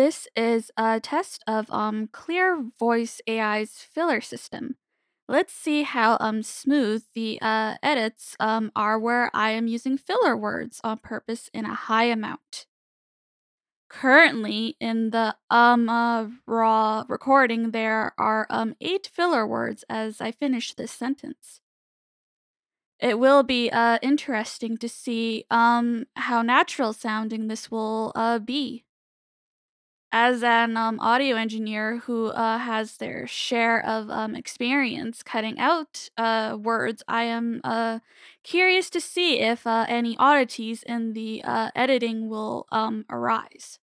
This is a test of um Clear Voice AI's filler system. Let's see how um smooth the uh, edits um are where I am using filler words on purpose in a high amount. Currently, in the um uh, raw recording, there are um eight filler words as I finish this sentence. It will be uh interesting to see um how natural sounding this will uh be. As an um, audio engineer who uh, has their share of um, experience cutting out uh, words, I am uh, curious to see if uh, any oddities in the uh, editing will um, arise.